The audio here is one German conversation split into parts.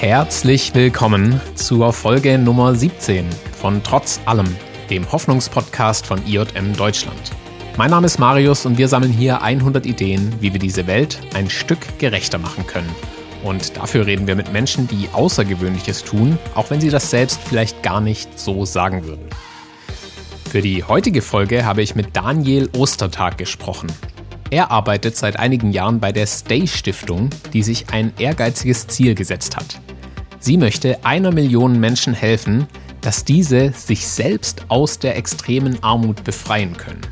Herzlich willkommen zur Folge Nummer 17 von Trotz allem, dem Hoffnungspodcast von IJM Deutschland. Mein Name ist Marius und wir sammeln hier 100 Ideen, wie wir diese Welt ein Stück gerechter machen können. Und dafür reden wir mit Menschen, die Außergewöhnliches tun, auch wenn sie das selbst vielleicht gar nicht so sagen würden. Für die heutige Folge habe ich mit Daniel Ostertag gesprochen. Er arbeitet seit einigen Jahren bei der Stay Stiftung, die sich ein ehrgeiziges Ziel gesetzt hat. Sie möchte einer Million Menschen helfen, dass diese sich selbst aus der extremen Armut befreien können.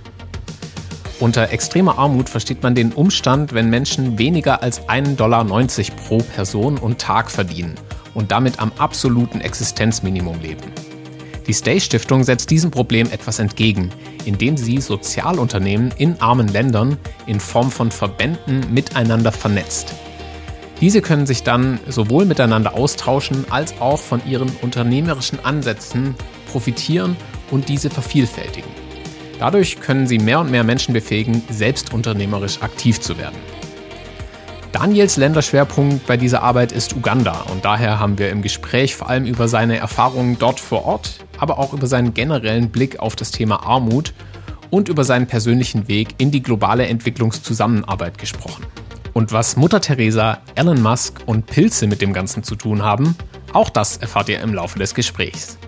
Unter extremer Armut versteht man den Umstand, wenn Menschen weniger als 1,90 Dollar pro Person und Tag verdienen und damit am absoluten Existenzminimum leben. Die Stay Stiftung setzt diesem Problem etwas entgegen, indem sie Sozialunternehmen in armen Ländern in Form von Verbänden miteinander vernetzt. Diese können sich dann sowohl miteinander austauschen als auch von ihren unternehmerischen Ansätzen profitieren und diese vervielfältigen. Dadurch können sie mehr und mehr Menschen befähigen, selbst unternehmerisch aktiv zu werden. Daniels Länderschwerpunkt bei dieser Arbeit ist Uganda und daher haben wir im Gespräch vor allem über seine Erfahrungen dort vor Ort, aber auch über seinen generellen Blick auf das Thema Armut und über seinen persönlichen Weg in die globale Entwicklungszusammenarbeit gesprochen. Und was Mutter Teresa, Elon Musk und Pilze mit dem Ganzen zu tun haben, auch das erfahrt ihr im Laufe des Gesprächs.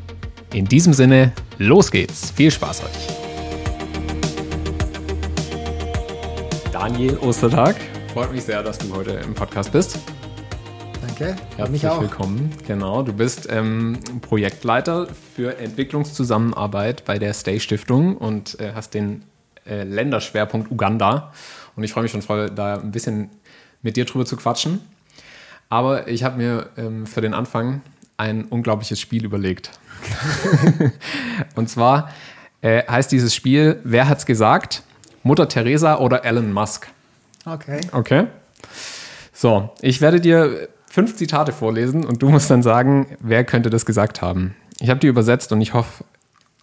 In diesem Sinne, los geht's. Viel Spaß euch. Daniel Ostertag. Freut mich sehr, dass du heute im Podcast bist. Danke. Herzlich willkommen. Genau, du bist ähm, Projektleiter für Entwicklungszusammenarbeit bei der Stay Stiftung und äh, hast den äh, Länderschwerpunkt Uganda. Und ich freue mich schon voll, da ein bisschen mit dir drüber zu quatschen. Aber ich habe mir ähm, für den Anfang ein unglaubliches Spiel überlegt. und zwar äh, heißt dieses Spiel, wer hat's gesagt? Mutter Teresa oder Elon Musk? Okay. Okay. So, ich werde dir fünf Zitate vorlesen und du musst dann sagen, wer könnte das gesagt haben. Ich habe die übersetzt und ich hoffe,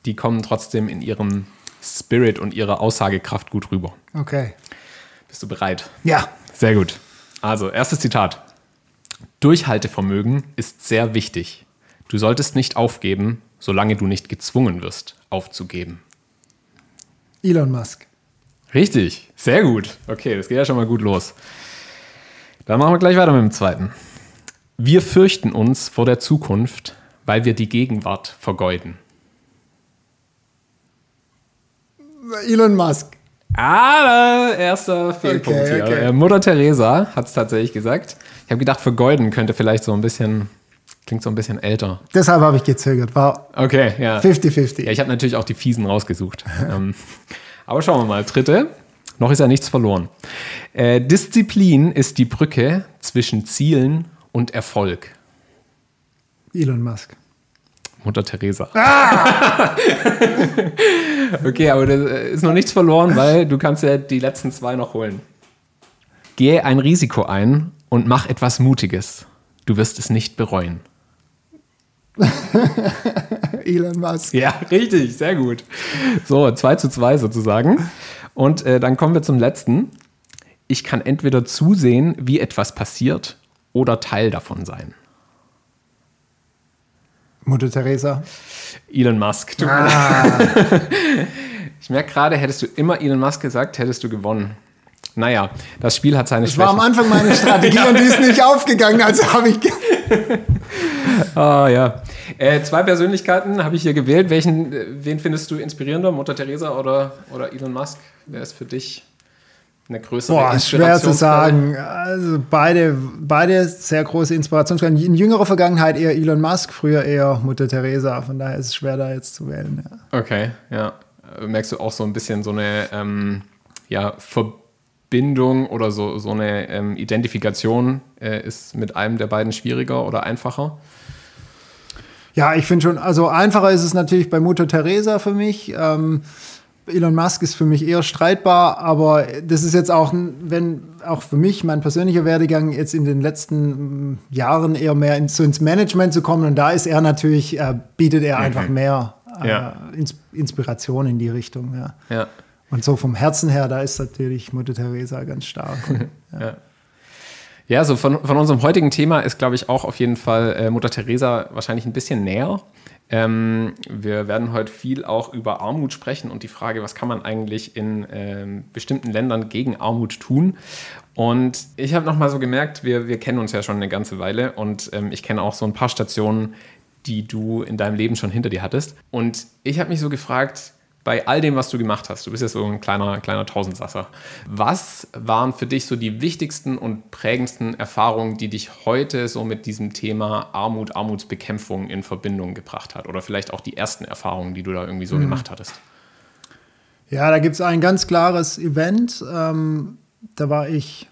die kommen trotzdem in ihrem Spirit und ihrer Aussagekraft gut rüber. Okay. Bist du bereit? Ja. Sehr gut. Also, erstes Zitat. Durchhaltevermögen ist sehr wichtig. Du solltest nicht aufgeben, solange du nicht gezwungen wirst, aufzugeben. Elon Musk. Richtig, sehr gut. Okay, das geht ja schon mal gut los. Dann machen wir gleich weiter mit dem zweiten. Wir fürchten uns vor der Zukunft, weil wir die Gegenwart vergeuden. Elon Musk. Ah, erster Fehlpunkt Okay, hier. okay. Äh, Mutter Teresa hat es tatsächlich gesagt. Ich habe gedacht, vergeuden könnte vielleicht so ein bisschen, klingt so ein bisschen älter. Deshalb habe ich gezögert. War Okay, ja. 50-50. Ja, ich habe natürlich auch die Fiesen rausgesucht. ähm, aber schauen wir mal. Dritte. Noch ist ja nichts verloren. Äh, Disziplin ist die Brücke zwischen Zielen und Erfolg. Elon Musk. Mutter Teresa. okay, aber das äh, ist noch nichts verloren, weil du kannst ja die letzten zwei noch holen. Gehe ein Risiko ein und mach etwas Mutiges. Du wirst es nicht bereuen. Elon Musk. Ja, richtig, sehr gut. So, 2 zu 2 sozusagen. Und äh, dann kommen wir zum letzten. Ich kann entweder zusehen, wie etwas passiert, oder Teil davon sein. Mutter Teresa. Elon Musk. Du, Ah, Ich merke gerade, hättest du immer Elon Musk gesagt, hättest du gewonnen. Naja, das Spiel hat seine das war am Schwächen. Anfang meine Strategie und die ist nicht aufgegangen, also habe ich. Ah, ja. Äh, zwei Persönlichkeiten habe ich hier gewählt. Welchen, äh, wen findest du inspirierender? Mutter Teresa oder, oder Elon Musk? Wer ist für dich eine größere Boah, ist schwer zu sagen. Also beide, beide sehr große Inspirationsquellen. In jüngerer Vergangenheit eher Elon Musk, früher eher Mutter Teresa. Von daher ist es schwer, da jetzt zu wählen. Ja. Okay, ja. Merkst du auch so ein bisschen so eine ähm, ja, Verbindung oder so, so eine ähm, Identifikation äh, ist mit einem der beiden schwieriger oder einfacher? Ja, ich finde schon, also einfacher ist es natürlich bei Mutter Teresa für mich. Ähm, Elon Musk ist für mich eher streitbar, aber das ist jetzt auch, wenn auch für mich mein persönlicher Werdegang jetzt in den letzten mm, Jahren eher mehr ins, so ins Management zu kommen und da ist er natürlich, äh, bietet er einfach mehr äh, Ja. Ins Inspiration in die Richtung. Ja. Ja. Und so vom Herzen her, da ist natürlich Mutter Teresa ganz stark. Und. Ja. Ja, so von, von unserem heutigen Thema ist, glaube ich, auch auf jeden Fall äh, Mutter Teresa wahrscheinlich ein bisschen näher. Ähm, wir werden heute viel auch über Armut sprechen und die Frage, was kann man eigentlich in ähm, bestimmten Ländern gegen Armut tun. Und ich habe nochmal so gemerkt, wir, wir kennen uns ja schon eine ganze Weile und ähm, ich kenne auch so ein paar Stationen, die du in deinem Leben schon hinter dir hattest. Und ich habe mich so gefragt, bei all dem, was du gemacht hast, du bist ja so ein kleiner, kleiner Tausendsasser, was waren für dich so die wichtigsten und prägendsten Erfahrungen, die dich heute so mit diesem Thema Armut, Armutsbekämpfung in Verbindung gebracht hat? Oder vielleicht auch die ersten Erfahrungen, die du da irgendwie so mhm. gemacht hattest? Ja, da gibt es ein ganz klares Event. Ähm, da war ich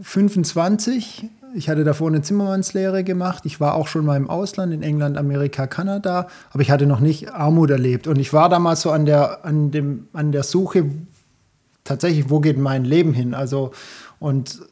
25 ich hatte davor eine Zimmermannslehre gemacht. Ich war auch schon mal im Ausland, in England, Amerika, Kanada, aber ich hatte noch nicht Armut erlebt. Und ich war damals so an der, an dem, an der Suche, tatsächlich, wo geht mein Leben hin? Also, und,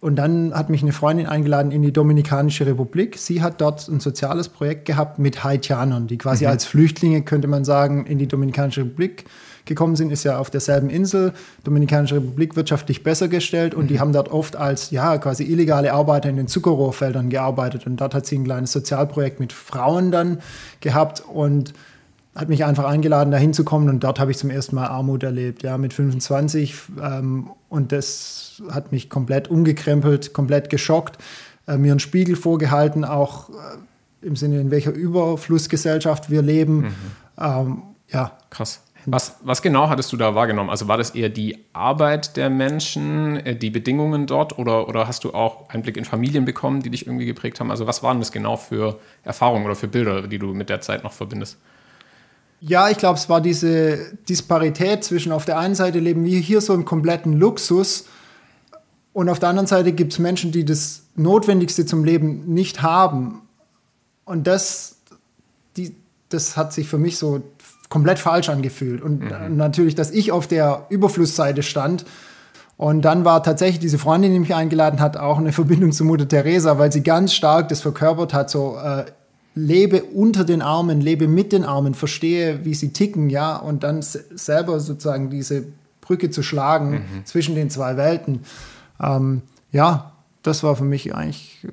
und dann hat mich eine Freundin eingeladen in die Dominikanische Republik. Sie hat dort ein soziales Projekt gehabt mit Haitianern, die quasi mhm. als Flüchtlinge, könnte man sagen, in die Dominikanische Republik gekommen sind, ist ja auf derselben Insel, Dominikanische Republik, wirtschaftlich besser gestellt und mhm. die haben dort oft als ja quasi illegale Arbeiter in den Zuckerrohrfeldern gearbeitet und dort hat sie ein kleines Sozialprojekt mit Frauen dann gehabt und hat mich einfach eingeladen, da hinzukommen und dort habe ich zum ersten Mal Armut erlebt, ja, mit 25 ähm, und das hat mich komplett umgekrempelt, komplett geschockt, äh, mir einen Spiegel vorgehalten, auch äh, im Sinne, in welcher Überflussgesellschaft wir leben. Mhm. Ähm, ja. Krass. Was, was genau hattest du da wahrgenommen? Also war das eher die Arbeit der Menschen, äh, die Bedingungen dort oder, oder hast du auch Einblick in Familien bekommen, die dich irgendwie geprägt haben? Also was waren das genau für Erfahrungen oder für Bilder, die du mit der Zeit noch verbindest? Ja, ich glaube, es war diese Disparität zwischen auf der einen Seite leben wir hier so im kompletten Luxus und auf der anderen Seite gibt es Menschen, die das Notwendigste zum Leben nicht haben. Und das, die, das hat sich für mich so komplett falsch angefühlt. Und mhm. natürlich, dass ich auf der Überflussseite stand. Und dann war tatsächlich diese Freundin, die mich eingeladen hat, auch eine Verbindung zu Mutter Teresa, weil sie ganz stark das verkörpert hat, so äh, lebe unter den Armen, lebe mit den Armen, verstehe, wie sie ticken, ja, und dann selber sozusagen diese Brücke zu schlagen mhm. zwischen den zwei Welten. Ähm, ja, das war für mich eigentlich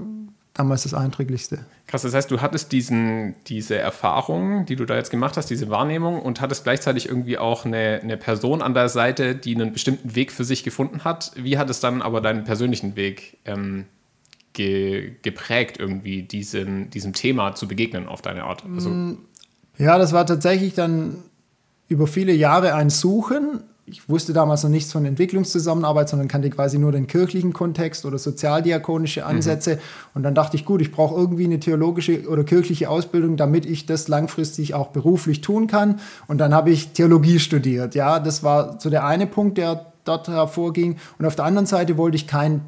damals das Eindrücklichste. Krass, das heißt, du hattest diesen, diese Erfahrung, die du da jetzt gemacht hast, diese Wahrnehmung und hattest gleichzeitig irgendwie auch eine, eine Person an der Seite, die einen bestimmten Weg für sich gefunden hat. Wie hat es dann aber deinen persönlichen Weg ähm, ge, geprägt, irgendwie diesem, diesem Thema zu begegnen auf deine Art? Also, mm, ja, das war tatsächlich dann über viele Jahre ein Suchen ich wusste damals noch nichts von Entwicklungszusammenarbeit, sondern kannte quasi nur den kirchlichen Kontext oder sozialdiakonische mhm. Ansätze. Mhm. Und dann dachte ich, gut, ich brauche irgendwie eine theologische oder kirchliche Ausbildung, damit ich das langfristig auch beruflich tun kann. Und dann habe ich Theologie studiert. Ja, das war so der eine Punkt, der dort hervorging. Und auf der anderen Seite wollte ich kein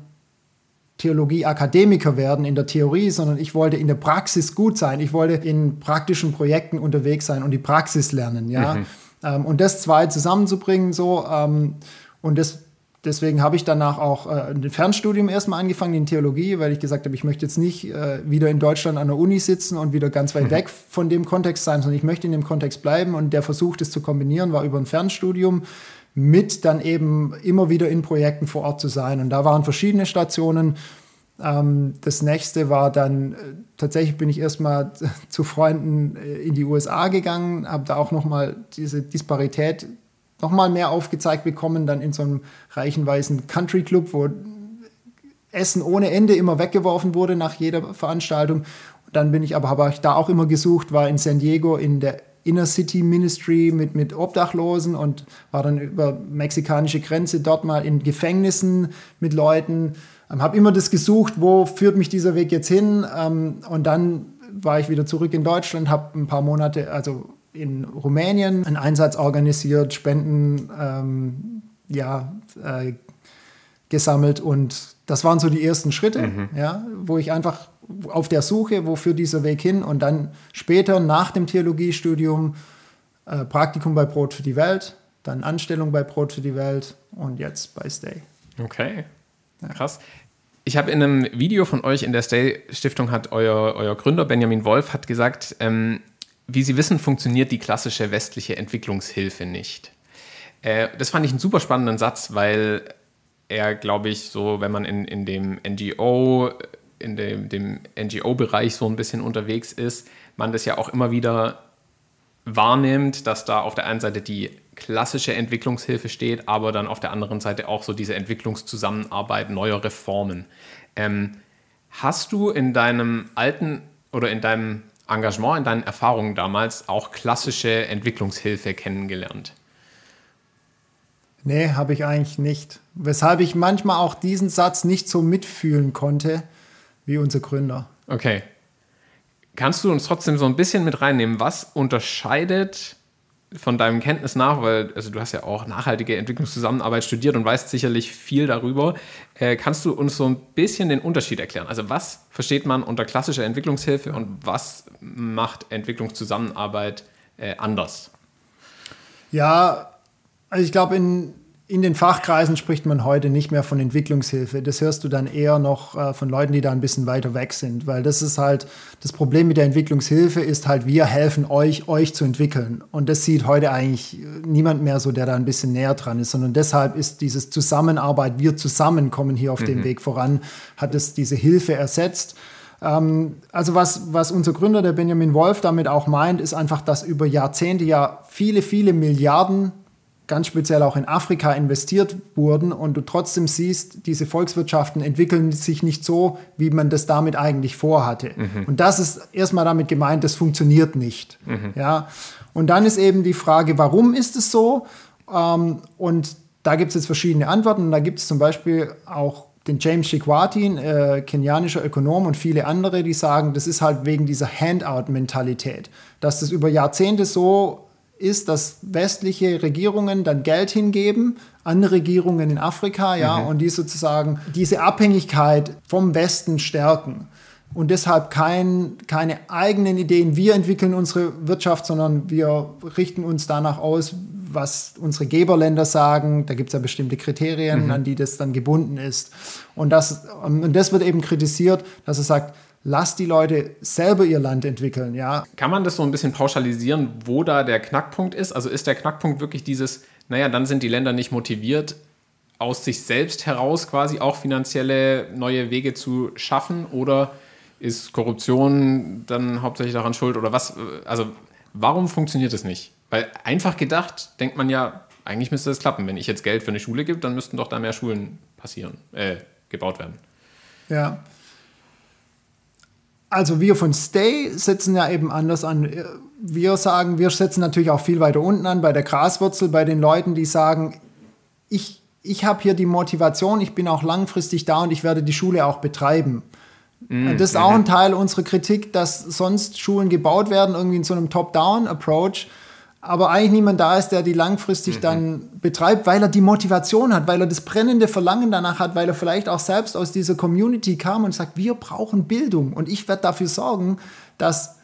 Theologie-Akademiker werden in der Theorie, sondern ich wollte in der Praxis gut sein. Ich wollte in praktischen Projekten unterwegs sein und die Praxis lernen. Ja. Mhm. Ähm, und das zwei zusammenzubringen, so, ähm, und das, deswegen habe ich danach auch äh, ein Fernstudium erstmal angefangen in Theologie, weil ich gesagt habe, ich möchte jetzt nicht äh, wieder in Deutschland an der Uni sitzen und wieder ganz weit mhm. weg von dem Kontext sein, sondern ich möchte in dem Kontext bleiben. Und der Versuch, das zu kombinieren, war über ein Fernstudium mit dann eben immer wieder in Projekten vor Ort zu sein. Und da waren verschiedene Stationen. Ähm, das nächste war dann, äh, tatsächlich bin ich erstmal zu Freunden äh, in die USA gegangen, habe da auch nochmal diese Disparität nochmal mehr aufgezeigt bekommen, dann in so einem reichen weißen Country Club, wo Essen ohne Ende immer weggeworfen wurde nach jeder Veranstaltung. Und dann bin ich aber, habe ich da auch immer gesucht, war in San Diego in der Inner City Ministry mit, mit Obdachlosen und war dann über mexikanische Grenze dort mal in Gefängnissen mit Leuten ähm, habe immer das gesucht, wo führt mich dieser Weg jetzt hin. Ähm, und dann war ich wieder zurück in Deutschland, habe ein paar Monate, also in Rumänien, einen Einsatz organisiert, Spenden ähm, ja, äh, gesammelt und das waren so die ersten Schritte, mhm. ja, wo ich einfach auf der Suche, wo führt dieser Weg hin und dann später nach dem Theologiestudium äh, Praktikum bei Brot für die Welt, dann Anstellung bei Brot für die Welt und jetzt bei Stay. Okay. Krass. Ich habe in einem Video von euch in der Stay Stiftung hat euer, euer Gründer Benjamin Wolf hat gesagt, ähm, wie Sie wissen, funktioniert die klassische westliche Entwicklungshilfe nicht. Äh, das fand ich einen super spannenden Satz, weil eher, glaube ich, so, wenn man in, in dem NGO, in dem, dem NGO-Bereich so ein bisschen unterwegs ist, man das ja auch immer wieder wahrnimmt, dass da auf der einen Seite die klassische Entwicklungshilfe steht, aber dann auf der anderen Seite auch so diese Entwicklungszusammenarbeit neuer Reformen. Ähm, hast du in deinem alten oder in deinem Engagement, in deinen Erfahrungen damals auch klassische Entwicklungshilfe kennengelernt? Nee, habe ich eigentlich nicht. Weshalb ich manchmal auch diesen Satz nicht so mitfühlen konnte wie unser Gründer. Okay. Kannst du uns trotzdem so ein bisschen mit reinnehmen? Was unterscheidet von deinem Kenntnis nach, weil also du hast ja auch nachhaltige Entwicklungszusammenarbeit studiert und weißt sicherlich viel darüber, äh, kannst du uns so ein bisschen den Unterschied erklären? Also was versteht man unter klassischer Entwicklungshilfe und was macht Entwicklungszusammenarbeit äh, anders? Ja, also ich glaube, in in den Fachkreisen spricht man heute nicht mehr von Entwicklungshilfe. Das hörst du dann eher noch äh, von Leuten, die da ein bisschen weiter weg sind, weil das ist halt das Problem mit der Entwicklungshilfe ist halt, wir helfen euch, euch zu entwickeln. Und das sieht heute eigentlich niemand mehr so, der da ein bisschen näher dran ist, sondern deshalb ist dieses Zusammenarbeit, wir zusammen kommen hier auf mhm. dem Weg voran, hat es diese Hilfe ersetzt. Ähm, also was, was unser Gründer, der Benjamin Wolf, damit auch meint, ist einfach, dass über Jahrzehnte ja viele, viele Milliarden ganz speziell auch in Afrika investiert wurden und du trotzdem siehst, diese Volkswirtschaften entwickeln sich nicht so, wie man das damit eigentlich vorhatte. Mhm. Und das ist erstmal damit gemeint, das funktioniert nicht. Mhm. Ja? Und dann ist eben die Frage, warum ist es so? Ähm, und da gibt es jetzt verschiedene Antworten. Und da gibt es zum Beispiel auch den James Shikwati, äh, kenianischer Ökonom und viele andere, die sagen, das ist halt wegen dieser Handout-Mentalität, dass das über Jahrzehnte so ist, dass westliche Regierungen dann Geld hingeben an Regierungen in Afrika, ja, mhm. und die sozusagen diese Abhängigkeit vom Westen stärken und deshalb kein, keine eigenen Ideen. Wir entwickeln unsere Wirtschaft, sondern wir richten uns danach aus, was unsere Geberländer sagen. Da gibt es ja bestimmte Kriterien, mhm. an die das dann gebunden ist. Und das, und das wird eben kritisiert, dass er sagt, lass die Leute selber ihr Land entwickeln, ja. Kann man das so ein bisschen pauschalisieren, wo da der Knackpunkt ist? Also ist der Knackpunkt wirklich dieses, naja, dann sind die Länder nicht motiviert, aus sich selbst heraus quasi auch finanzielle neue Wege zu schaffen? Oder ist Korruption dann hauptsächlich daran schuld? Oder was? Also warum funktioniert das nicht? Weil einfach gedacht, denkt man ja, eigentlich müsste das klappen. Wenn ich jetzt Geld für eine Schule gebe, dann müssten doch da mehr Schulen passieren, äh, gebaut werden. Ja, also wir von Stay setzen ja eben anders an. Wir sagen, wir setzen natürlich auch viel weiter unten an, bei der Graswurzel, bei den Leuten, die sagen, ich, ich habe hier die Motivation, ich bin auch langfristig da und ich werde die Schule auch betreiben. Mm, das ist auch ein Teil unserer Kritik, dass sonst Schulen gebaut werden, irgendwie in so einem Top-Down-Approach aber eigentlich niemand da ist, der die langfristig mhm. dann betreibt, weil er die Motivation hat, weil er das brennende Verlangen danach hat, weil er vielleicht auch selbst aus dieser Community kam und sagt, wir brauchen Bildung und ich werde dafür sorgen, dass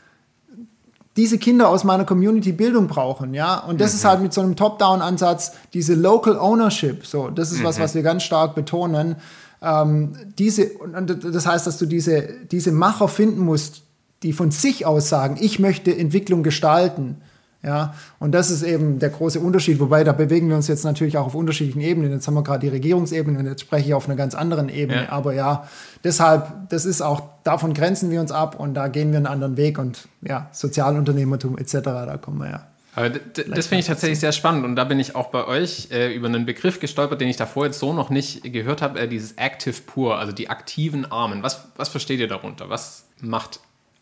diese Kinder aus meiner Community Bildung brauchen, ja. Und das mhm. ist halt mit so einem Top-Down-Ansatz, diese Local Ownership, so, das ist mhm. was, was wir ganz stark betonen. Ähm, diese, und das heißt, dass du diese, diese Macher finden musst, die von sich aus sagen, ich möchte Entwicklung gestalten ja, und das ist eben der große Unterschied, wobei da bewegen wir uns jetzt natürlich auch auf unterschiedlichen Ebenen. Jetzt haben wir gerade die Regierungsebene und jetzt spreche ich auf einer ganz anderen Ebene. Ja. Aber ja, deshalb, das ist auch, davon grenzen wir uns ab und da gehen wir einen anderen Weg und ja, Sozialunternehmertum etc., da kommen wir ja. Aber das finde ich tatsächlich sehr spannend und da bin ich auch bei euch äh, über einen Begriff gestolpert, den ich davor jetzt so noch nicht gehört habe, äh, dieses Active Poor, also die aktiven Armen. Was, was versteht ihr darunter? Was macht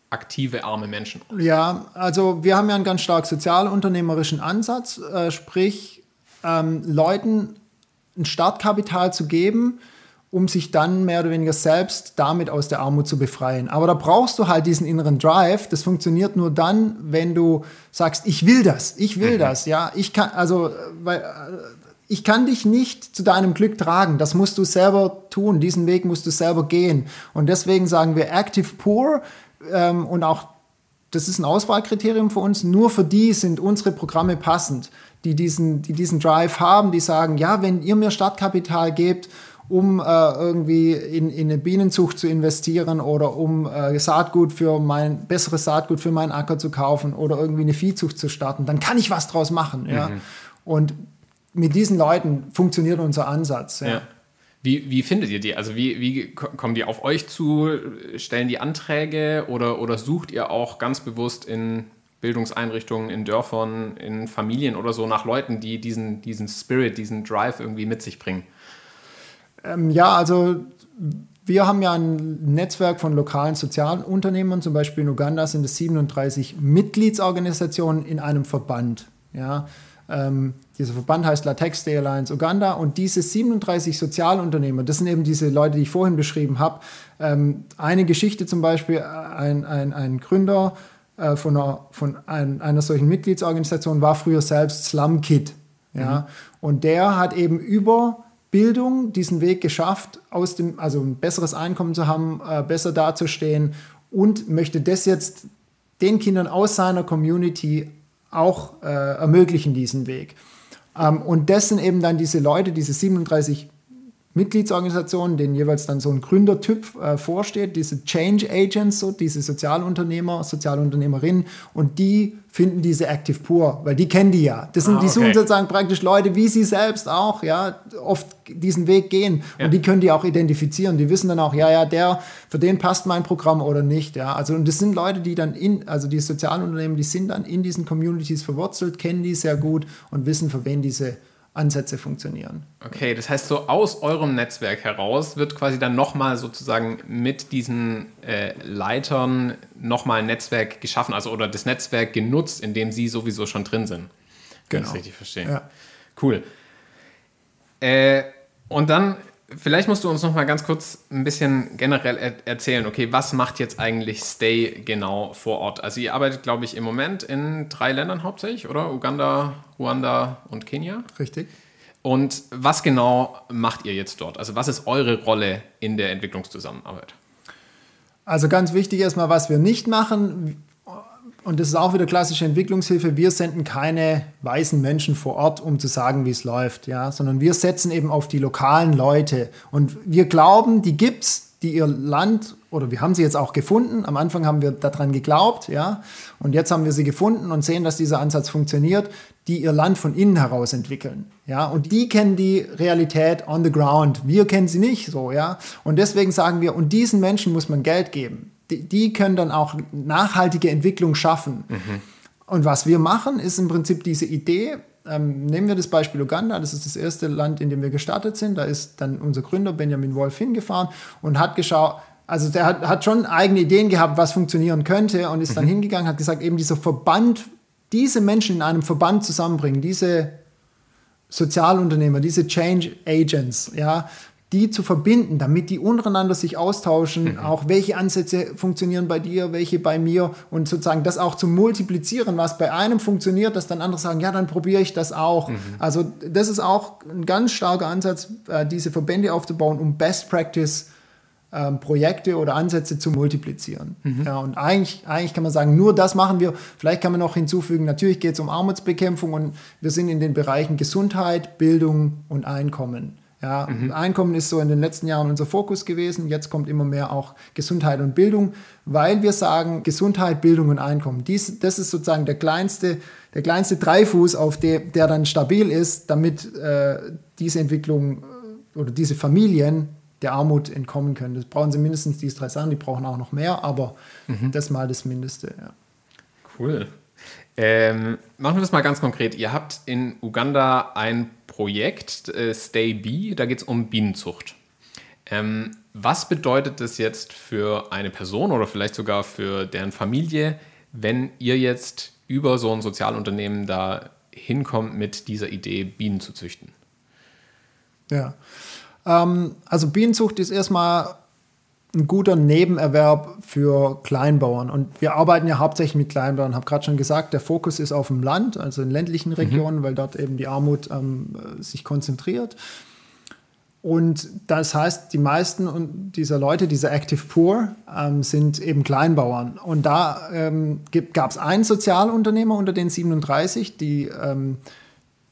aktive arme Menschen? Ja, also wir haben ja einen ganz stark sozialunternehmerischen Ansatz, äh, sprich ähm, Leuten ein Startkapital zu geben, um sich dann mehr oder weniger selbst damit aus der Armut zu befreien. Aber da brauchst du halt diesen inneren Drive. Das funktioniert nur dann, wenn du sagst, ich will das, ich will mhm. das, ja, ich kann, also, weil, äh, ich kann dich nicht zu deinem Glück tragen. Das musst du selber tun. Diesen Weg musst du selber gehen. Und deswegen sagen wir Active Poor ähm, und auch das ist ein Auswahlkriterium für uns. Nur für die sind unsere Programme passend, die diesen, die diesen Drive haben, die sagen, ja, wenn ihr mir Startkapital gebt, um äh, irgendwie in, in eine Bienenzucht zu investieren oder um äh, Saatgut für mein besseres Saatgut für meinen Acker zu kaufen oder irgendwie eine Viehzucht zu starten, dann kann ich was draus machen. Ja? Mhm. Und mit diesen Leuten funktioniert unser Ansatz. Ja. ja. Wie, wie findet ihr die? Also wie, wie kommen die auf euch zu? Stellen die Anträge oder, oder sucht ihr auch ganz bewusst in Bildungseinrichtungen, in Dörfern, in Familien oder so nach Leuten, die diesen, diesen Spirit, diesen Drive irgendwie mit sich bringen? Ähm, ja, also wir haben ja ein Netzwerk von lokalen sozialen Unternehmen, zum Beispiel in Uganda sind es 37 Mitgliedsorganisationen in einem Verband. Ja, ähm, dieser Verband heißt Latex Day Alliance Uganda und diese 37 Sozialunternehmer, das sind eben diese Leute, die ich vorhin beschrieben habe. Ähm, eine Geschichte zum Beispiel, ein, ein, ein Gründer äh, von, einer, von ein, einer solchen Mitgliedsorganisation war früher selbst Slum Kid. Ja? Mhm. Und der hat eben über Bildung diesen Weg geschafft, aus dem, also ein besseres Einkommen zu haben, äh, besser dazustehen und möchte das jetzt den Kindern aus seiner Community auch äh, ermöglichen, diesen Weg. Ähm, und das sind eben dann diese Leute, diese 37 Mitgliedsorganisationen, denen jeweils dann so ein Gründertyp äh, vorsteht, diese Change Agents, so diese Sozialunternehmer, Sozialunternehmerinnen und die finden diese Active Poor, weil die kennen die ja. Das sind, ah, okay. die suchen sozusagen praktisch Leute, wie sie selbst auch, ja, oft diesen Weg gehen ja. und die können die auch identifizieren. Die wissen dann auch, ja, ja, der, für den passt mein Programm oder nicht, ja. Also und das sind Leute, die dann in, also die Sozialunternehmen, die sind dann in diesen Communities verwurzelt, kennen die sehr gut und wissen, für wen diese Ansätze funktionieren. Okay, das heißt, so aus eurem Netzwerk heraus wird quasi dann nochmal sozusagen mit diesen äh, Leitern nochmal ein Netzwerk geschaffen, also oder das Netzwerk genutzt, in dem sie sowieso schon drin sind. Genau. Das richtig verstehen. Ja. Cool. Äh, und dann Vielleicht musst du uns noch mal ganz kurz ein bisschen generell er erzählen, okay, was macht jetzt eigentlich Stay genau vor Ort? Also ihr arbeitet, glaube ich, im Moment in drei Ländern hauptsächlich, oder? Uganda, Ruanda und Kenia? Richtig. Und was genau macht ihr jetzt dort? Also was ist eure Rolle in der Entwicklungszusammenarbeit? Also ganz wichtig erstmal, was wir nicht machen und das ist auch wieder klassische Entwicklungshilfe, wir senden keine weißen Menschen vor Ort, um zu sagen, wie es läuft, ja, sondern wir setzen eben auf die lokalen Leute. Und wir glauben, die gibt's, die ihr Land, oder wir haben sie jetzt auch gefunden. Am Anfang haben wir daran geglaubt, ja, und jetzt haben wir sie gefunden und sehen, dass dieser Ansatz funktioniert, die ihr Land von innen heraus entwickeln, ja, und die kennen die Realität on the ground. Wir kennen sie nicht so, ja, und deswegen sagen wir, und diesen Menschen muss man Geld geben die, die können dann auch nachhaltige Entwicklung schaffen. Mhm. Und was wir machen, ist im Prinzip diese Idee, ähm, nehmen wir das Beispiel Uganda, das ist das erste Land, in dem wir gestartet sind. Da ist dann unser Gründer Benjamin Wolf hingefahren und hat geschaut, also der hat, hat schon eigene Ideen gehabt, was funktionieren könnte und ist mhm. dann hingegangen, hat gesagt, eben dieser Verband, diese Menschen in einem Verband zusammenbringen, diese Sozialunternehmer, diese Change Agents, ja, die zu verbinden, damit die untereinander sich austauschen, mhm. auch welche Ansätze funktionieren bei dir, welche bei mir und sozusagen das auch zu multiplizieren, was bei einem funktioniert, dass dann andere sagen, ja, dann probiere ich das auch. Mhm. Also das ist auch ein ganz starker Ansatz, äh, diese Verbände aufzubauen, um Best Practice ähm, Projekte oder Ansätze zu multiplizieren. Mhm. Ja, und eigentlich, eigentlich kann man sagen, nur das machen wir. Vielleicht kann man noch hinzufügen, natürlich geht es um Armutsbekämpfung und wir sind in den Bereichen Gesundheit, Bildung und Einkommen. Ja, mhm. Einkommen ist so in den letzten Jahren unser Fokus gewesen. Jetzt kommt immer mehr auch Gesundheit und Bildung, weil wir sagen, Gesundheit, Bildung und Einkommen, dies, das ist sozusagen der kleinste, der kleinste Dreifuß, auf der, der dann stabil ist, damit äh, diese Entwicklung äh, oder diese Familien der Armut entkommen können. Das brauchen sie mindestens diese drei Sachen, die brauchen auch noch mehr, aber mhm. das mal das Mindeste. Ja. Cool. Ähm, machen wir das mal ganz konkret. Ihr habt in Uganda ein Projekt, äh, Stay Bee, da geht es um Bienenzucht. Ähm, was bedeutet das jetzt für eine Person oder vielleicht sogar für deren Familie, wenn ihr jetzt über so ein Sozialunternehmen da hinkommt mit dieser Idee, Bienen zu züchten? Ja, ähm, also Bienenzucht ist erstmal ein guter Nebenerwerb für Kleinbauern. Und wir arbeiten ja hauptsächlich mit Kleinbauern. Ich habe gerade schon gesagt, der Fokus ist auf dem Land, also in ländlichen Regionen, mhm. weil dort eben die Armut ähm, sich konzentriert. Und das heißt, die meisten dieser Leute, dieser Active Poor, ähm, sind eben Kleinbauern. Und da ähm, gab es einen Sozialunternehmer unter den 37, die ähm,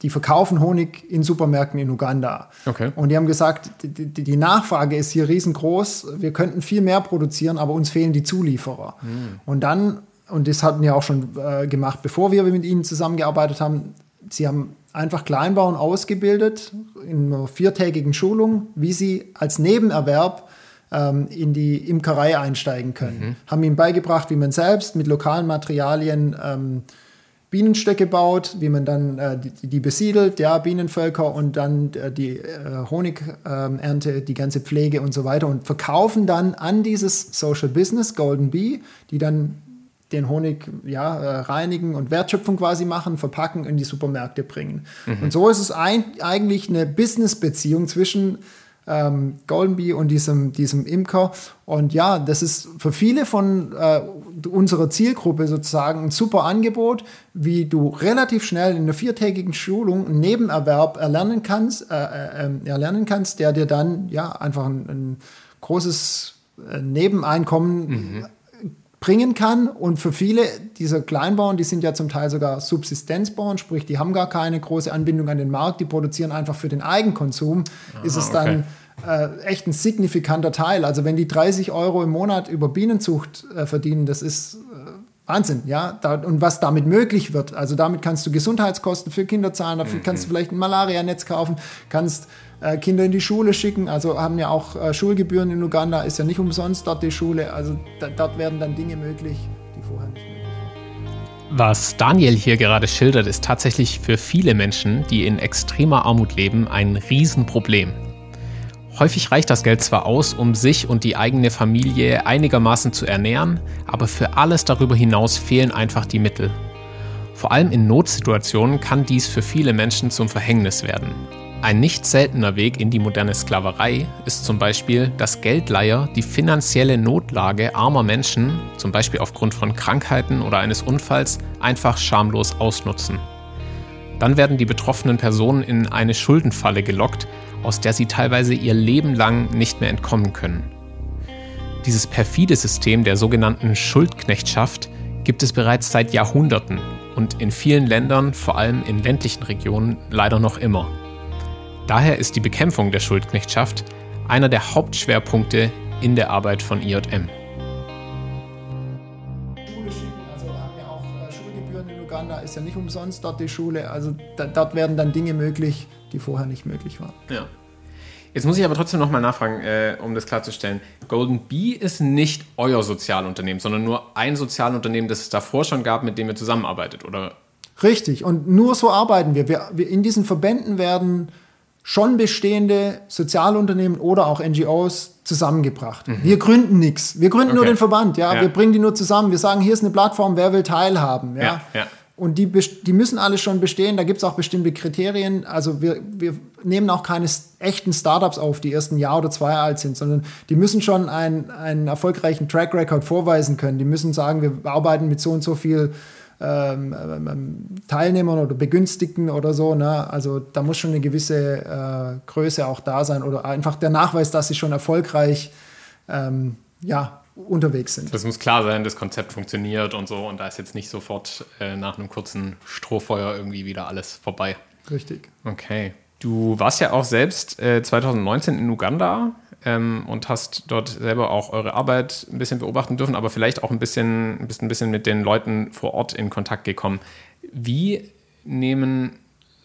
die verkaufen Honig in Supermärkten in Uganda. Okay. Und die haben gesagt, die, die, Nachfrage ist hier riesengroß, wir könnten viel mehr produzieren, aber uns fehlen die Zulieferer. Mhm. Und dann, und das hatten wir auch schon äh, gemacht, bevor wir mit ihnen zusammengearbeitet haben, sie haben einfach Kleinbauern ausgebildet in einer viertägigen Schulung, wie sie als Nebenerwerb ähm, in die Imkerei einsteigen können. Mhm. Haben ihnen beigebracht, wie man selbst mit lokalen Materialien ähm, Bienenstöcke baut, wie man dann äh, die, die, besiedelt, ja, Bienenvölker und dann äh, die äh, Honigernte, die ganze Pflege und so weiter und verkaufen dann an dieses Social Business Golden Bee, die dann den Honig ja, äh, reinigen und Wertschöpfung quasi machen, verpacken, in die Supermärkte bringen. Mhm. Und so ist es ein, eigentlich eine Business-Beziehung zwischen ähm, Golden Bee und diesem, diesem Imker. Und ja, das ist für viele von äh, unserer Zielgruppe sozusagen ein super Angebot, wie du relativ schnell in einer viertägigen Schulung einen Nebenerwerb erlernen kannst, äh, äh, ähm, erlernen kannst, der dir dann ja einfach ein, ein großes äh, Nebeneinkommen mhm bringen kann. Und für viele dieser Kleinbauern, die sind ja zum Teil sogar Subsistenzbauern, sprich, die haben gar keine große Anbindung an den Markt, die produzieren einfach für den Eigenkonsum, Aha, ist es dann okay. äh, echt ein signifikanter Teil. Also wenn die 30 Euro im Monat über Bienenzucht äh, verdienen, das ist äh, Wahnsinn, ja. Da, und was damit möglich wird. Also damit kannst du Gesundheitskosten für Kinder zahlen, dafür mhm. kannst du vielleicht ein Malaria-Netz kaufen, kannst äh, Kinder in die Schule schicken. Also haben ja auch äh, Schulgebühren in Uganda, ist ja nicht umsonst dort die Schule. Also da, dort werden dann Dinge möglich, die vorher nicht möglich waren. Was Daniel hier gerade schildert, ist tatsächlich für viele Menschen, die in extremer Armut leben, ein Riesenproblem. Häufig reicht das Geld zwar aus, um sich und die eigene Familie einigermaßen zu ernähren, aber für alles darüber hinaus fehlen einfach die Mittel. Vor allem in Notsituationen kann dies für viele Menschen zum Verhängnis werden. Ein nicht seltener Weg in die moderne Sklaverei ist zum Beispiel, dass Geldleiher die finanzielle Notlage armer Menschen, zum Beispiel aufgrund von Krankheiten oder eines Unfalls, einfach schamlos ausnutzen. Dann werden die betroffenen Personen in eine Schuldenfalle gelockt, aus der sie teilweise ihr Leben lang nicht mehr entkommen können. Dieses perfide System der sogenannten Schuldknechtschaft gibt es bereits seit Jahrhunderten und in vielen Ländern, vor allem in ländlichen Regionen, leider noch immer. Daher ist die Bekämpfung der Schuldknechtschaft einer der Hauptschwerpunkte in der Arbeit von IJM. Uganda, ist ja nicht umsonst dort die Schule. Also da, dort werden dann Dinge möglich, die vorher nicht möglich waren. Ja. Jetzt muss ich aber trotzdem nochmal nachfragen, äh, um das klarzustellen. Golden Bee ist nicht euer Sozialunternehmen, sondern nur ein Sozialunternehmen, das es davor schon gab, mit dem ihr zusammenarbeitet, oder? Richtig, und nur so arbeiten wir. wir, wir in diesen Verbänden werden schon bestehende Sozialunternehmen oder auch NGOs zusammengebracht. Mhm. Wir gründen nichts. Wir gründen okay. nur den Verband. Ja? ja? Wir bringen die nur zusammen. Wir sagen, hier ist eine Plattform, wer will teilhaben. Ja? ja, ja. Und die, die müssen alle schon bestehen. Da gibt es auch bestimmte Kriterien. Also wir, wir nehmen auch keine echten Startups auf, die erst ein Jahr oder zwei alt sind, sondern die müssen schon einen, einen erfolgreichen Track Record vorweisen können. Die müssen sagen, wir arbeiten mit so und so viel ähm, ähm, ähm, Teilnehmern oder Begünstigten oder so. Ne? Also da muss schon eine gewisse äh, Größe auch da sein oder einfach der Nachweis, dass sie schon erfolgreich ähm, ja, unterwegs sind. Das muss klar sein, das Konzept funktioniert und so und da ist jetzt nicht sofort äh, nach einem kurzen Strohfeuer irgendwie wieder alles vorbei. Richtig. Okay. Du warst ja auch selbst äh, 2019 in Uganda ähm, und hast dort selber auch eure Arbeit ein bisschen beobachten dürfen, aber vielleicht auch ein bisschen, bist ein bisschen mit den Leuten vor Ort in Kontakt gekommen. Wie nehmen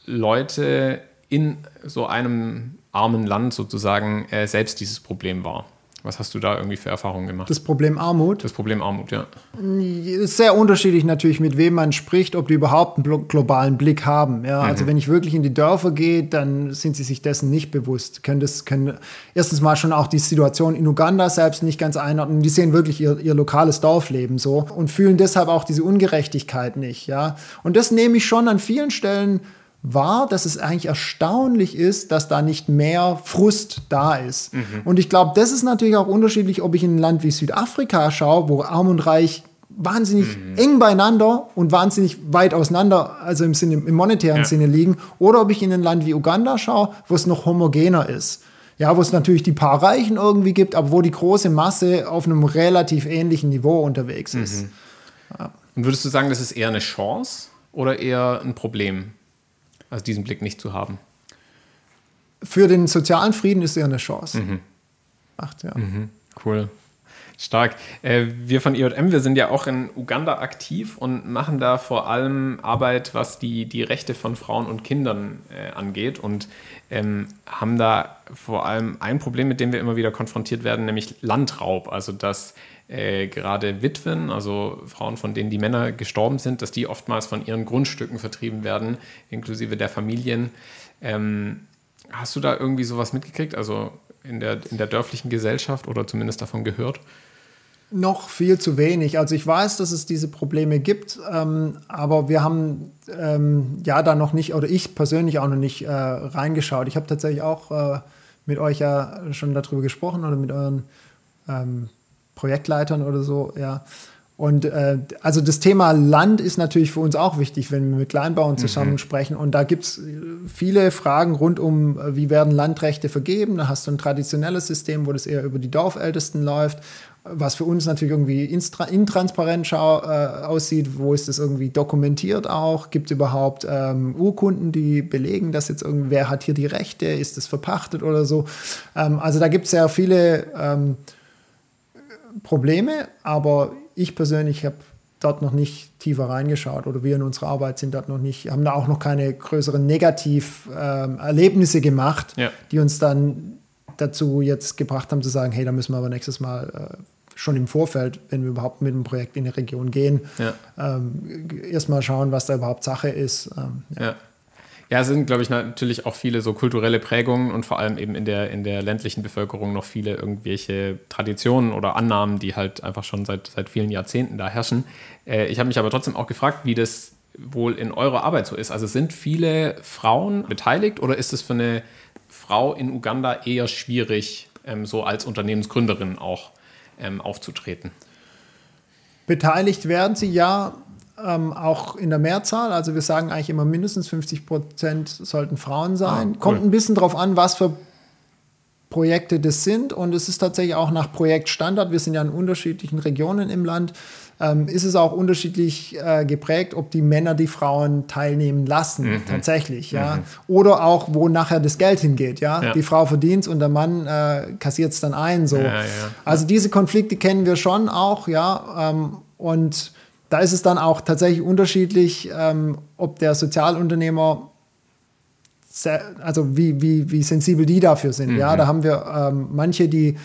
Leute in so einem armen Land sozusagen äh, selbst dieses Problem wahr? Was hast du da irgendwie für Erfahrungen gemacht? Das Problem Armut? Das Problem Armut, ja. Ist sehr unterschiedlich natürlich, mit wem man spricht, ob die überhaupt einen globalen Blick haben. Ja, also mhm. Also wenn ich wirklich in die Dörfer gehe, dann sind sie sich dessen nicht bewusst. Können das, können erstens mal schon auch die Situation in Uganda selbst nicht ganz einordnen. Die sehen wirklich ihr, ihr lokales Dorfleben so und fühlen deshalb auch diese Ungerechtigkeit nicht. Ja, und das nehme ich schon an vielen Stellen war, dass es eigentlich erstaunlich ist, dass da nicht mehr Frust da ist. Mhm. Und ich glaube, das ist natürlich auch unterschiedlich, ob ich in ein Land wie Südafrika schaue, wo Arm und Reich wahnsinnig mhm. eng beieinander und wahnsinnig weit auseinander, also im, Sinne, im monetären ja. Sinne liegen, oder ob ich in ein Land wie Uganda schaue, wo es noch homogener ist. Ja, wo es natürlich die paar Reichen irgendwie gibt, aber wo die große Masse auf einem relativ ähnlichen Niveau unterwegs ist. Mhm. Ja. Und würdest du sagen, das ist eher eine Chance oder eher ein Problem? Also diesen Blick nicht zu haben. Für den sozialen Frieden ist er eine Chance. Mhm. Acht, ja. Mhm. Cool. Stark. Äh, wir von IJM, wir sind ja auch in Uganda aktiv und machen da vor allem Arbeit, was die, die Rechte von Frauen und Kindern äh, angeht und ähm, haben da vor allem ein Problem, mit dem wir immer wieder konfrontiert werden, nämlich Landraub. Also dass äh, gerade Witwen, also Frauen, von denen die Männer gestorben sind, dass die oftmals von ihren Grundstücken vertrieben werden, inklusive der Familien. Ähm, hast du da irgendwie sowas mitgekriegt? Also in der, in der dörflichen Gesellschaft oder zumindest davon gehört? Noch viel zu wenig. Also ich weiß, dass es diese Probleme gibt, ähm, aber wir haben ähm, ja da noch nicht, oder ich persönlich auch noch nicht äh, reingeschaut. Ich habe tatsächlich auch äh, mit euch ja schon darüber gesprochen oder mit euren ähm, Projektleitern oder so, ja. Und äh, also das Thema Land ist natürlich für uns auch wichtig, wenn wir mit Kleinbauern zusammen mhm. sprechen. Und da gibt es viele Fragen rund um, äh, wie werden Landrechte vergeben. Da hast du ein traditionelles System, wo das eher über die Dorfältesten läuft, was für uns natürlich irgendwie intransparent äh, aussieht. Wo ist das irgendwie dokumentiert auch? Gibt es überhaupt ähm, Urkunden, die belegen, dass jetzt irgendwer hat hier die Rechte? Ist das verpachtet oder so? Ähm, also da gibt es ja viele ähm, Probleme, aber ich persönlich habe dort noch nicht tiefer reingeschaut oder wir in unserer Arbeit sind dort noch nicht, haben da auch noch keine größeren Negativerlebnisse ähm, gemacht, ja. die uns dann dazu jetzt gebracht haben zu sagen, hey, da müssen wir aber nächstes Mal äh, schon im Vorfeld, wenn wir überhaupt mit dem Projekt in die Region gehen, ja. ähm, erstmal schauen, was da überhaupt Sache ist. Ähm, ja. Ja, es sind, glaube ich, natürlich auch viele so kulturelle Prägungen und vor allem eben in der, in der ländlichen Bevölkerung noch viele irgendwelche Traditionen oder Annahmen, die halt einfach schon seit, seit vielen Jahrzehnten da herrschen. Äh, ich habe mich aber trotzdem auch gefragt, wie das wohl in eurer Arbeit so ist. Also sind viele Frauen beteiligt oder ist es für eine Frau in Uganda eher schwierig, ähm, so als Unternehmensgründerin auch ähm, aufzutreten? Beteiligt werden sie ja ähm, auch in der Mehrzahl. Also wir sagen eigentlich immer mindestens 50 Prozent sollten Frauen sein. Ah, cool. Kommt ein bisschen darauf an, was für Projekte das sind. Und es ist tatsächlich auch nach Projektstandard. Wir sind ja in unterschiedlichen Regionen im Land. Ähm, ist es auch unterschiedlich äh, geprägt, ob die Männer die Frauen teilnehmen lassen, mhm. tatsächlich, ja. Mhm. Oder auch, wo nachher das Geld hingeht, ja. ja. Die Frau verdient und der Mann äh, kassiert es dann ein, so. Ja, ja. Also diese Konflikte kennen wir schon auch, ja. Ähm, und da ist es dann auch tatsächlich unterschiedlich, ähm, ob der Sozialunternehmer, also wie, wie, wie sensibel die dafür sind. Mhm. Ja, da haben wir ähm, manche, die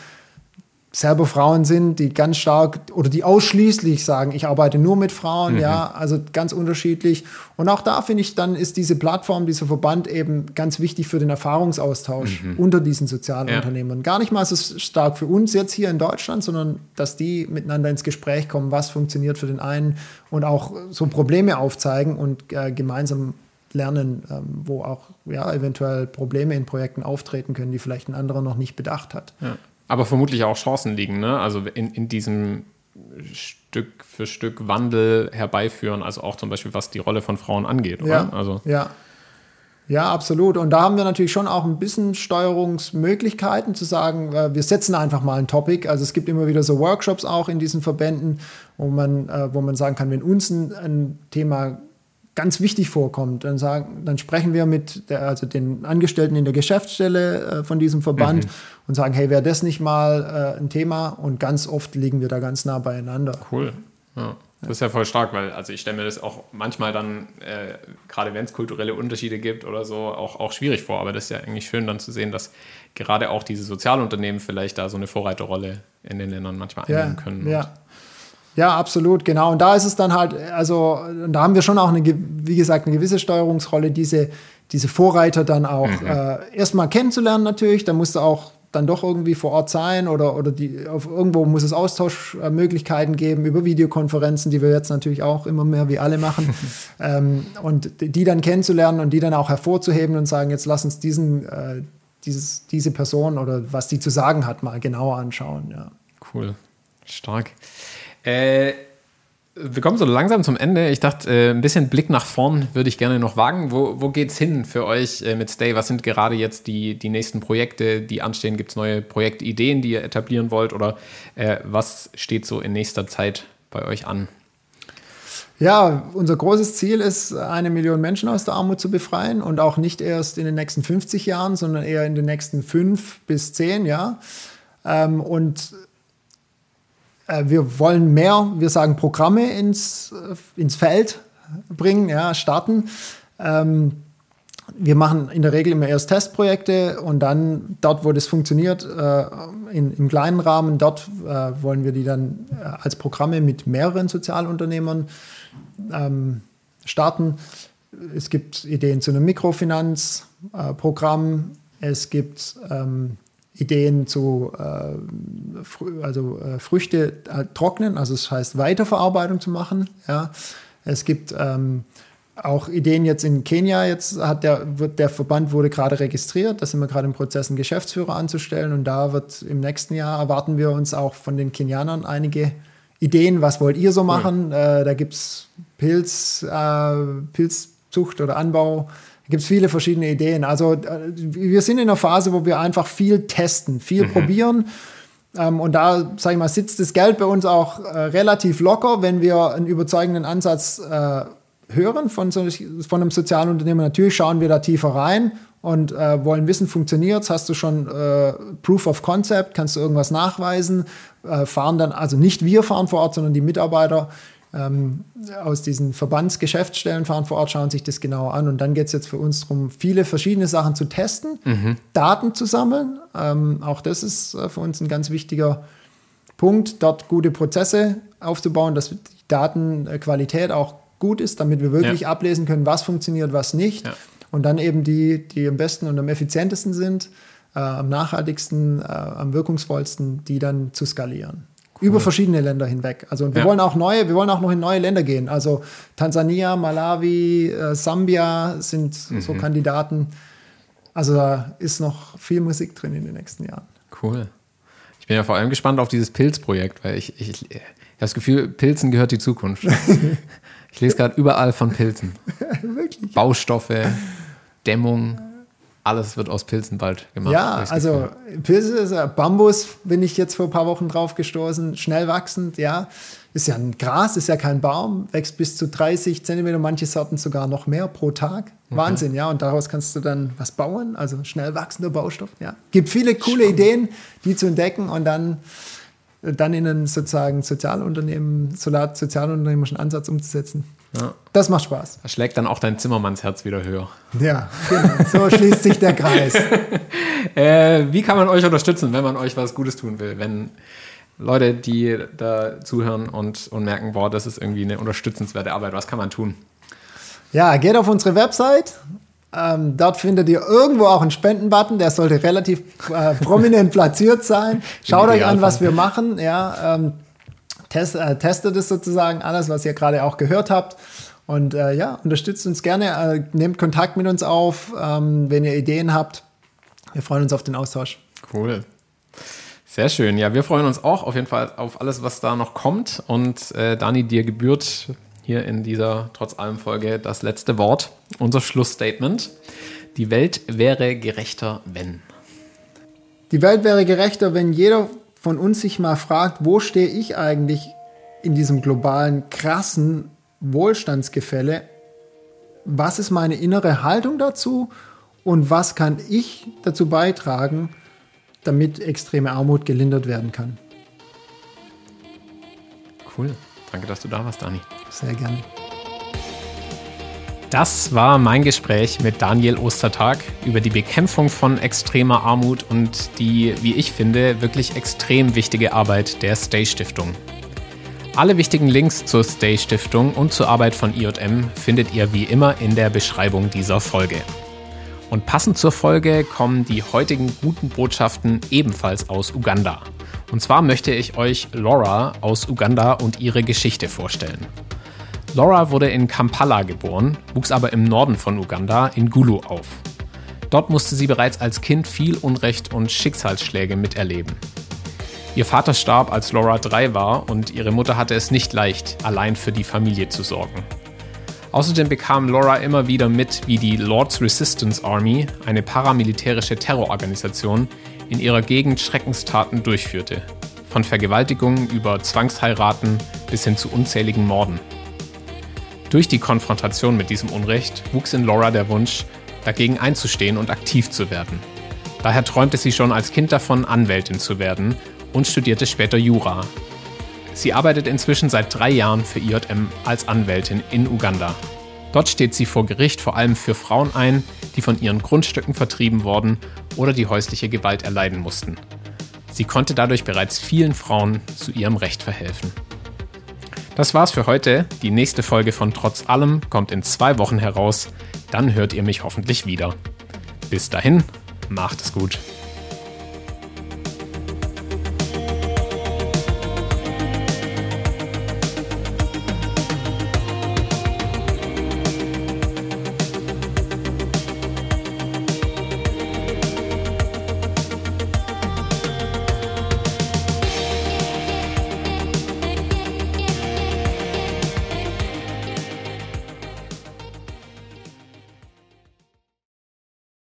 selber Frauen sind, die ganz stark oder die ausschließlich sagen, ich arbeite nur mit Frauen, mhm. ja, also ganz unterschiedlich. Und auch da finde ich, dann ist diese Plattform, dieser Verband eben ganz wichtig für den Erfahrungsaustausch mhm. unter diesen Sozialunternehmern. Ja. Gar nicht mal so stark für uns jetzt hier in Deutschland, sondern dass die miteinander ins Gespräch kommen, was funktioniert für den einen und auch so Probleme aufzeigen und äh, gemeinsam lernen, ähm, wo auch ja, eventuell Probleme in Projekten auftreten können, die vielleicht ein anderer noch nicht bedacht hat. Ja aber vermutlich auch Chancen liegen, ne? Also in, in diesem Stück für Stück Wandel herbeiführen, also auch zum Beispiel was die Rolle von Frauen angeht, oder? Ja, also. ja. Ja, absolut. Und da haben wir natürlich schon auch ein bisschen Steuerungsmöglichkeiten zu sagen, äh, wir setzen einfach mal ein Topic. Also es gibt immer wieder so Workshops auch in diesen Verbänden, wo man, äh, wo man sagen kann, wenn uns ein, ein Thema ganz wichtig vorkommt, dann, sagen, dann sprechen wir mit der, also den Angestellten in der Geschäftsstelle äh, von diesem Verband mhm. Und sagen, hey, wäre das nicht mal äh, ein Thema? Und ganz oft liegen wir da ganz nah beieinander. Cool. Ja. Das ist ja voll stark, weil also ich stelle mir das auch manchmal dann, äh, gerade wenn es kulturelle Unterschiede gibt oder so, auch, auch schwierig vor. Aber das ist ja eigentlich schön dann zu sehen, dass gerade auch diese Sozialunternehmen vielleicht da so eine Vorreiterrolle in den Ländern manchmal einnehmen ja, können. Ja, ja, absolut, genau. Und da ist es dann halt, also da haben wir schon auch eine, wie gesagt, eine gewisse Steuerungsrolle, diese, diese Vorreiter dann auch mhm. äh, erstmal kennenzulernen natürlich. Da musst du auch dann doch irgendwie vor Ort sein oder, oder die, auf irgendwo muss es Austauschmöglichkeiten geben über Videokonferenzen, die wir jetzt natürlich auch immer mehr wie alle machen. ähm, und die dann kennenzulernen und die dann auch hervorzuheben und sagen, jetzt lass uns diesen, äh, dieses, diese Person oder was die zu sagen hat, mal genauer anschauen. Ja. Cool. Stark. Äh, wir kommen so langsam zum Ende. Ich dachte, äh, ein bisschen Blick nach vorn würde ich gerne noch wagen. Wo, wo es hin für euch äh, mit Stay? Was sind gerade jetzt die, die nächsten Projekte, die anstehen? Gibt es neue Projektideen, die ihr etablieren wollt? Oder äh, was steht so in nächster Zeit bei euch an? Ja, unser großes Ziel ist, eine Million Menschen aus der Armut zu befreien und auch nicht erst in den nächsten 50 Jahren, sondern eher in den nächsten fünf bis zehn Jahren. Ähm, und wir wollen mehr, wir sagen Programme ins, äh, ins Feld bringen, ja, starten. Ähm, wir machen in der Regel immer erst Testprojekte und dann dort, wo das funktioniert, äh, in, im kleinen Rahmen, dort äh, wollen wir die dann äh, als Programme mit mehreren Sozialunternehmern ähm, starten. Es gibt Ideen zu einem Mikrofinanzprogramm. es gibt ähm, Ideen zu äh, also, äh, Früchte trocknen, also das heißt Weiterverarbeitung zu machen. Ja. Es gibt ähm, auch Ideen jetzt in Kenia, jetzt hat der, wird, der Verband wurde gerade registriert, da sind wir gerade im Prozess, einen Geschäftsführer anzustellen und da wird im nächsten Jahr erwarten wir uns auch von den Kenianern einige Ideen, was wollt ihr so machen? Cool. Äh, da gibt es Pilz, äh, Pilzzucht oder Anbau, gibt es viele verschiedene Ideen. Also äh, wir sind in einer Phase, wo wir einfach viel testen, viel mhm. probieren. Ähm, und da, sage ich mal, sitzt das Geld bei uns auch äh, relativ locker, wenn wir einen überzeugenden Ansatz äh, hören von, so, von einem Sozialunternehmen. Natürlich schauen wir da tiefer rein und äh, wollen wissen, funktioniert es? Hast du schon äh, Proof of Concept? Kannst du irgendwas nachweisen? Äh, fahren dann, also nicht wir fahren vor Ort, sondern die Mitarbeiter ähm, aus diesen Verbandsgeschäftsstellen fahren vor Ort, schauen sich das genauer an. Und dann geht es jetzt für uns darum, viele verschiedene Sachen zu testen, mhm. Daten zu sammeln. Ähm, auch das ist äh, für uns ein ganz wichtiger Punkt, dort gute Prozesse aufzubauen, dass die Datenqualität auch gut ist, damit wir wirklich ja. ablesen können, was funktioniert, was nicht. Ja. Und dann eben die, die am besten und am effizientesten sind, äh, am nachhaltigsten, äh, am wirkungsvollsten, die dann zu skalieren. Über verschiedene Länder hinweg. Also und wir ja. wollen auch neue, wir wollen auch noch in neue Länder gehen. Also Tansania, Malawi, äh, Sambia sind mhm. so Kandidaten. Also da ist noch viel Musik drin in den nächsten Jahren. Cool. Ich bin ja vor allem gespannt auf dieses Pilzprojekt, weil ich, ich, ich habe das Gefühl, Pilzen gehört die Zukunft. Ich lese gerade überall von Pilzen. Wirklich? Baustoffe, Dämmung, alles wird aus Pilzen bald gemacht. Ja, also Pilze, ist ja Bambus bin ich jetzt vor ein paar Wochen drauf gestoßen, schnell wachsend, ja. Ist ja ein Gras, ist ja kein Baum, wächst bis zu 30 Zentimeter, manche Sorten sogar noch mehr pro Tag. Wahnsinn, okay. ja. Und daraus kannst du dann was bauen, also schnell wachsender Baustoff, ja. Gibt viele coole Spannend. Ideen, die zu entdecken und dann dann in einen sozusagen Sozialunternehmen, sozialunternehmerischen Ansatz umzusetzen. Ja. Das macht Spaß. Da schlägt dann auch dein Zimmermannsherz wieder höher. Ja, genau. So schließt sich der Kreis. äh, wie kann man euch unterstützen, wenn man euch was Gutes tun will? Wenn Leute, die da zuhören und, und merken, boah, das ist irgendwie eine unterstützenswerte Arbeit, was kann man tun? Ja, geht auf unsere Website ähm, dort findet ihr irgendwo auch einen Spendenbutton, der sollte relativ äh, prominent platziert sein. Schaut euch an, was wir machen. Ja, ähm, test, äh, testet es sozusagen alles, was ihr gerade auch gehört habt. Und äh, ja, unterstützt uns gerne, äh, nehmt Kontakt mit uns auf, ähm, wenn ihr Ideen habt. Wir freuen uns auf den Austausch. Cool. Sehr schön. Ja, wir freuen uns auch auf jeden Fall auf alles, was da noch kommt. Und äh, Dani, dir gebührt hier in dieser trotz allem Folge das letzte Wort, unser Schlussstatement. Die Welt wäre gerechter, wenn. Die Welt wäre gerechter, wenn jeder von uns sich mal fragt, wo stehe ich eigentlich in diesem globalen, krassen Wohlstandsgefälle? Was ist meine innere Haltung dazu? Und was kann ich dazu beitragen, damit extreme Armut gelindert werden kann? Cool. Danke, dass du da warst, Dani. Sehr gerne. Das war mein Gespräch mit Daniel Ostertag über die Bekämpfung von extremer Armut und die, wie ich finde, wirklich extrem wichtige Arbeit der Stay Stiftung. Alle wichtigen Links zur Stay Stiftung und zur Arbeit von IJM findet ihr wie immer in der Beschreibung dieser Folge. Und passend zur Folge kommen die heutigen guten Botschaften ebenfalls aus Uganda. Und zwar möchte ich euch Laura aus Uganda und ihre Geschichte vorstellen. Laura wurde in Kampala geboren, wuchs aber im Norden von Uganda in Gulu auf. Dort musste sie bereits als Kind viel Unrecht und Schicksalsschläge miterleben. Ihr Vater starb, als Laura drei war, und ihre Mutter hatte es nicht leicht, allein für die Familie zu sorgen. Außerdem bekam Laura immer wieder mit, wie die Lord's Resistance Army, eine paramilitärische Terrororganisation, in ihrer Gegend Schreckenstaten durchführte. Von Vergewaltigungen über Zwangsheiraten bis hin zu unzähligen Morden. Durch die Konfrontation mit diesem Unrecht wuchs in Laura der Wunsch, dagegen einzustehen und aktiv zu werden. Daher träumte sie schon als Kind davon, Anwältin zu werden und studierte später Jura. Sie arbeitet inzwischen seit drei Jahren für IJM als Anwältin in Uganda. Dort steht sie vor Gericht vor allem für Frauen ein, die von ihren Grundstücken vertrieben worden oder die häusliche Gewalt erleiden mussten. Sie konnte dadurch bereits vielen Frauen zu ihrem Recht verhelfen. Das war's für heute. Die nächste Folge von Trotz allem kommt in zwei Wochen heraus. Dann hört ihr mich hoffentlich wieder. Bis dahin, macht es gut.